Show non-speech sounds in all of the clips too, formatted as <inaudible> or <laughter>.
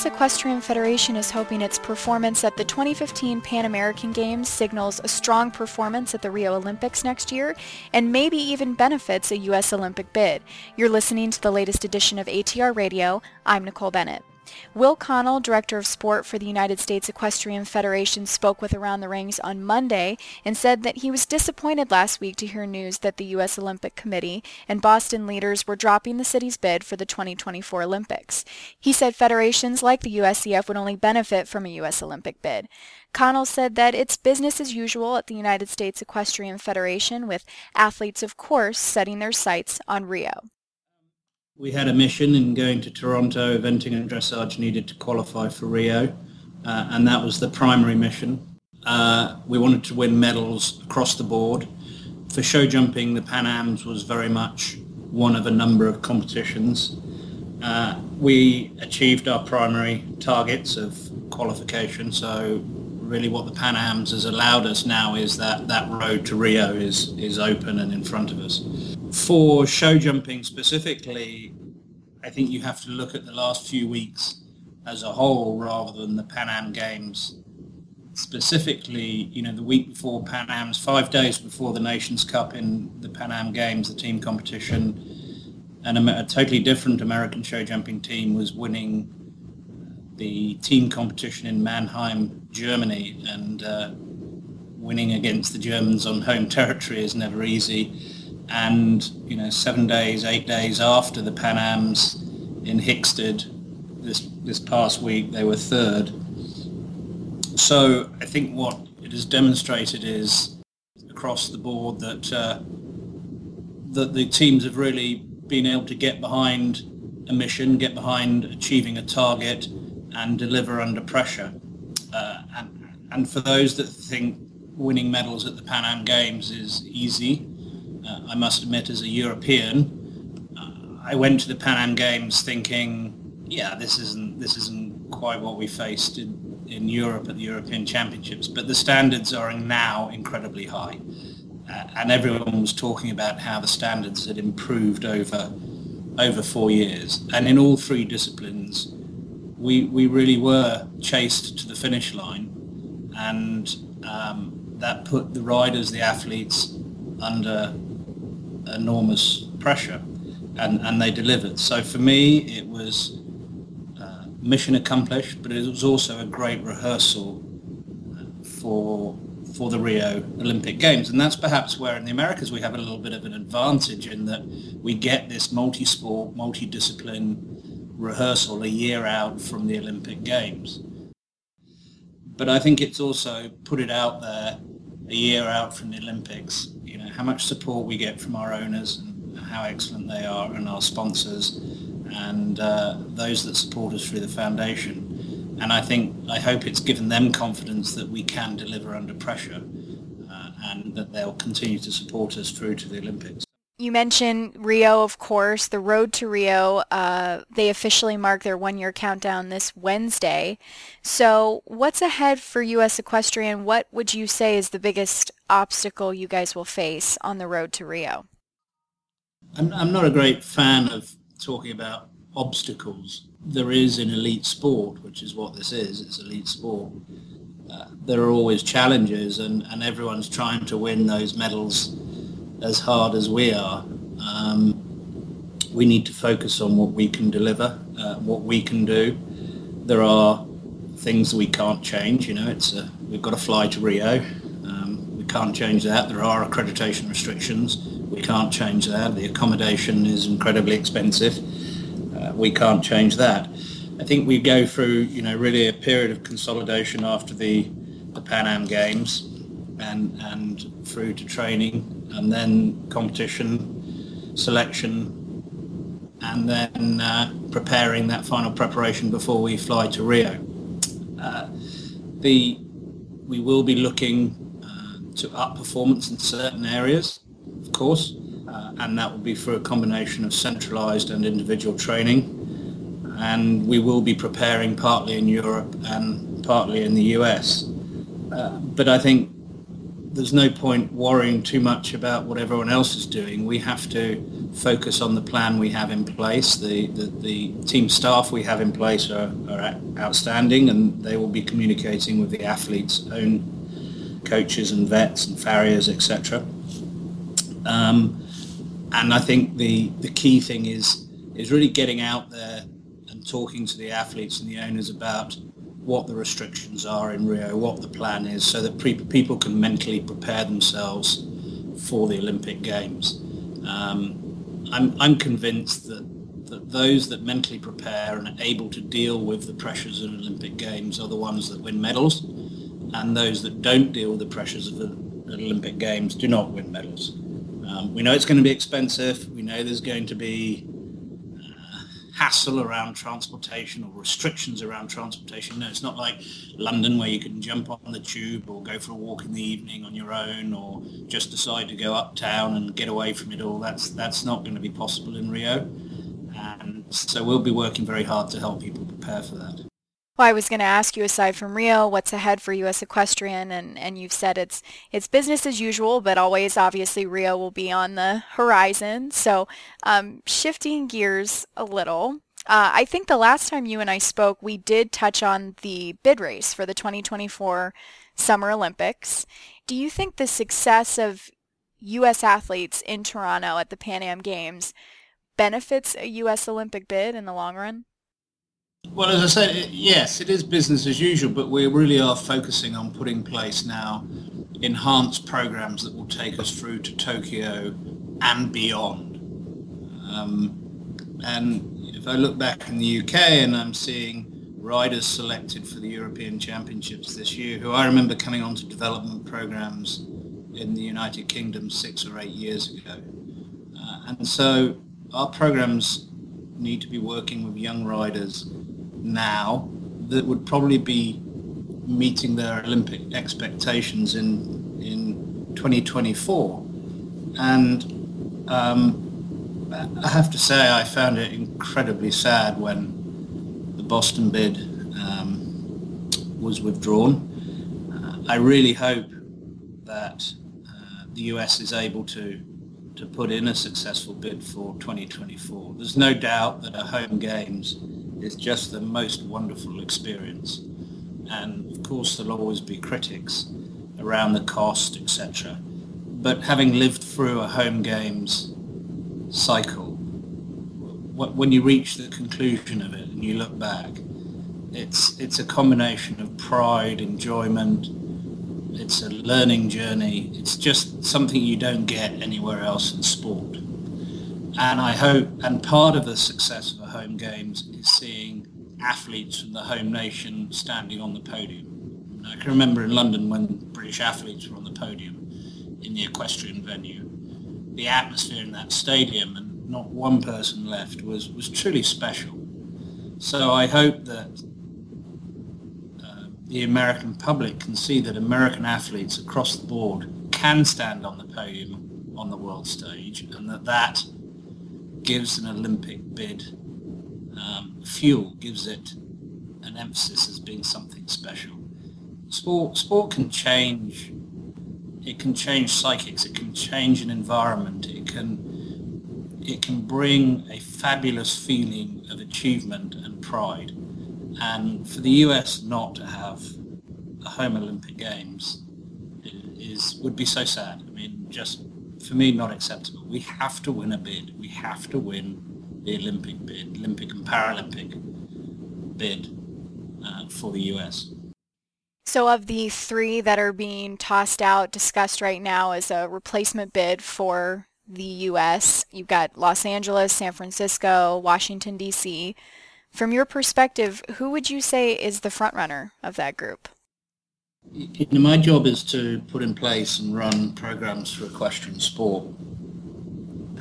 U.S. Equestrian Federation is hoping its performance at the 2015 Pan American Games signals a strong performance at the Rio Olympics next year and maybe even benefits a U.S. Olympic bid. You're listening to the latest edition of ATR Radio. I'm Nicole Bennett. Will Connell, Director of Sport for the United States Equestrian Federation, spoke with Around the Rings on Monday and said that he was disappointed last week to hear news that the U.S. Olympic Committee and Boston leaders were dropping the city's bid for the 2024 Olympics. He said federations like the USEF would only benefit from a U.S. Olympic bid. Connell said that it's business as usual at the United States Equestrian Federation, with athletes, of course, setting their sights on Rio we had a mission in going to Toronto. Eventing and dressage needed to qualify for Rio, uh, and that was the primary mission. Uh, we wanted to win medals across the board. For show jumping, the Pan Ams was very much one of a number of competitions. Uh, we achieved our primary targets of qualification, so really what the Pan Ams has allowed us now is that that road to Rio is, is open and in front of us. For show jumping specifically, I think you have to look at the last few weeks as a whole rather than the Pan Am Games specifically, you know, the week before Pan Am's, five days before the Nations Cup in the Pan Am Games, the team competition, and a, a totally different American show jumping team was winning the team competition in Mannheim, Germany, and uh, winning against the Germans on home territory is never easy and you know seven days, eight days after the Pan Am's in Hickstead this this past week, they were third. So I think what it has demonstrated is across the board that uh, that the teams have really been able to get behind a mission, get behind achieving a target, and deliver under pressure. Uh, and and for those that think winning medals at the Pan Am Games is easy, uh, I must admit, as a European, uh, I went to the Pan Am Games thinking, yeah, this isn't this isn't quite what we faced in, in Europe at the European Championships, but the standards are now incredibly high. Uh, and everyone was talking about how the standards had improved over over four years. And in all three disciplines, we, we really were chased to the finish line. And um, that put the riders, the athletes, under enormous pressure, and, and they delivered. So for me, it was uh, mission accomplished, but it was also a great rehearsal uh, for for the Rio Olympic Games, and that's perhaps where in the Americas we have a little bit of an advantage in that we get this multi-sport, multi-discipline rehearsal a year out from the Olympic Games. But I think it's also put it out there a year out from the Olympics you know how much support we get from our owners and how excellent they are and our sponsors and uh, those that support us through the foundation. And I think I hope it's given them confidence that we can deliver under pressure uh, and that they'll continue to support us through to the Olympics. You mentioned Rio, of course, the road to Rio. Uh, they officially mark their one-year countdown this Wednesday. So what's ahead for U.S. Equestrian? What would you say is the biggest obstacle you guys will face on the road to Rio? I'm, I'm not a great fan of talking about obstacles. There is an elite sport, which is what this is. It's elite sport. Uh, there are always challenges and, and everyone's trying to win those medals as hard as we are, um, we need to focus on what we can deliver, uh, what we can do. There are things we can't change. You know, it's a, we've got to fly to Rio. Um, we can't change that. There are accreditation restrictions. We can't change that. The accommodation is incredibly expensive. Uh, we can't change that. I think we go through, you know, really a period of consolidation after the, the Pan Am Games and, and through to training and then competition, selection, and then uh, preparing that final preparation before we fly to Rio. Uh, the, we will be looking uh, to up performance in certain areas, of course, uh, and that will be through a combination of centralized and individual training. And we will be preparing partly in Europe and partly in the US. Uh, but I think there's no point worrying too much about what everyone else is doing. We have to focus on the plan we have in place. The, the, the team staff we have in place are, are outstanding and they will be communicating with the athletes' own coaches and vets and farriers, etc. Um, and I think the, the key thing is is really getting out there and talking to the athletes and the owners about what the restrictions are in Rio, what the plan is, so that pre- people can mentally prepare themselves for the Olympic Games. Um, I'm, I'm convinced that, that those that mentally prepare and are able to deal with the pressures of Olympic Games are the ones that win medals, and those that don't deal with the pressures of the Olympic Games do not win medals. Um, we know it's going to be expensive. We know there's going to be hassle around transportation or restrictions around transportation. No, it's not like London where you can jump on the tube or go for a walk in the evening on your own or just decide to go uptown and get away from it all. That's that's not going to be possible in Rio. And so we'll be working very hard to help people prepare for that. Well, I was going to ask you, aside from Rio, what's ahead for U.S. Equestrian, and, and you've said it's it's business as usual, but always obviously Rio will be on the horizon. So, um, shifting gears a little, uh, I think the last time you and I spoke, we did touch on the bid race for the 2024 Summer Olympics. Do you think the success of U.S. athletes in Toronto at the Pan Am Games benefits a U.S. Olympic bid in the long run? Well, as I said, yes, it is business as usual, but we really are focusing on putting in place now enhanced programs that will take us through to Tokyo and beyond. Um, and if I look back in the UK and I'm seeing riders selected for the European Championships this year, who I remember coming onto development programs in the United Kingdom six or eight years ago. Uh, and so our programs need to be working with young riders now that would probably be meeting their Olympic expectations in in 2024. And um, I have to say, I found it incredibly sad when the Boston bid um, was withdrawn. Uh, I really hope that uh, the US is able to to put in a successful bid for 2024. There's no doubt that a home games is just the most wonderful experience. And of course there'll always be critics around the cost, etc. But having lived through a home games cycle, when you reach the conclusion of it and you look back, it's it's a combination of pride, enjoyment. It's a learning journey. It's just something you don't get anywhere else in sport. And I hope, and part of the success of a home games is seeing athletes from the home nation standing on the podium. I can remember in London when British athletes were on the podium in the equestrian venue. The atmosphere in that stadium and not one person left was, was truly special. So I hope that uh, the American public can see that American athletes across the board can stand on the podium on the world stage and that that gives an Olympic bid um, fuel, gives it an emphasis as being something special. Sport, sport can change. It can change psychics. It can change an environment. It can it can bring a fabulous feeling of achievement and pride. And for the US not to have a home Olympic Games is would be so sad. I mean, just for me, not acceptable. We have to win a bid. We have to win the Olympic bid, Olympic and Paralympic bid uh, for the US. So of the three that are being tossed out, discussed right now as a replacement bid for the U.S., you've got Los Angeles, San Francisco, Washington, D.C. From your perspective, who would you say is the frontrunner of that group? You know, my job is to put in place and run programs for equestrian sport.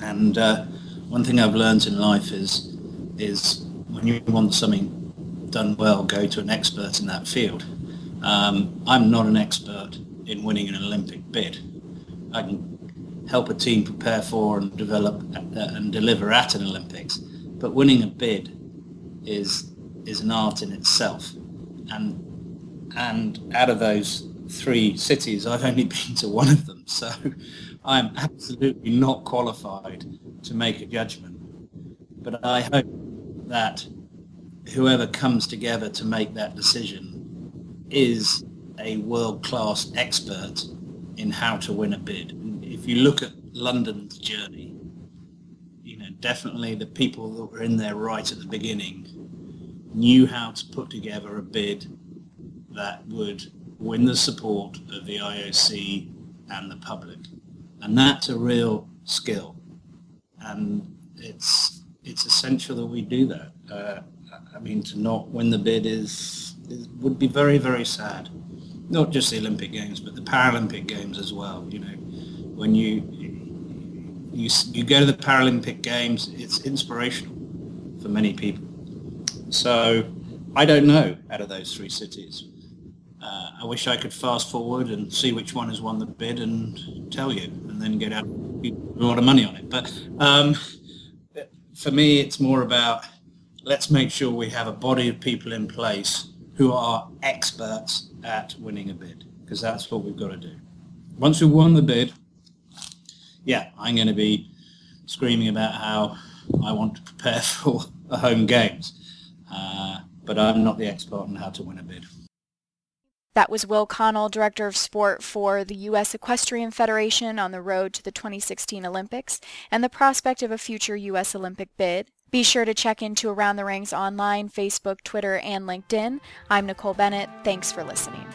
And uh, one thing I've learned in life is is when you want something done well, go to an expert in that field. Um, I'm not an expert in winning an Olympic bid. I can help a team prepare for and develop uh, and deliver at an Olympics, but winning a bid is is an art in itself. And and out of those three cities, I've only <laughs> been to one of them, so I'm absolutely not qualified to make a judgment. But I hope that whoever comes together to make that decision is a world-class expert in how to win a bid. If you look at London's journey, you know, definitely the people that were in there right at the beginning knew how to put together a bid that would win the support of the IOC and the public. And that's a real skill. And it's, it's essential that we do that. Uh, I mean, to not win the bid is, is, would be very, very sad. Not just the Olympic Games, but the Paralympic Games as well. You know, when you you you go to the Paralympic Games, it's inspirational for many people. So I don't know out of those three cities. Uh, I wish I could fast forward and see which one has won the bid and tell you, and then get out a lot of money on it. But um, for me, it's more about let's make sure we have a body of people in place who are experts at winning a bid, because that's what we've got to do. Once we've won the bid, yeah, I'm going to be screaming about how I want to prepare <laughs> for the home games. Uh, but I'm not the expert on how to win a bid. That was Will Connell, Director of Sport for the U.S. Equestrian Federation on the road to the 2016 Olympics and the prospect of a future U.S. Olympic bid. Be sure to check into Around the Rings online, Facebook, Twitter, and LinkedIn. I'm Nicole Bennett. Thanks for listening.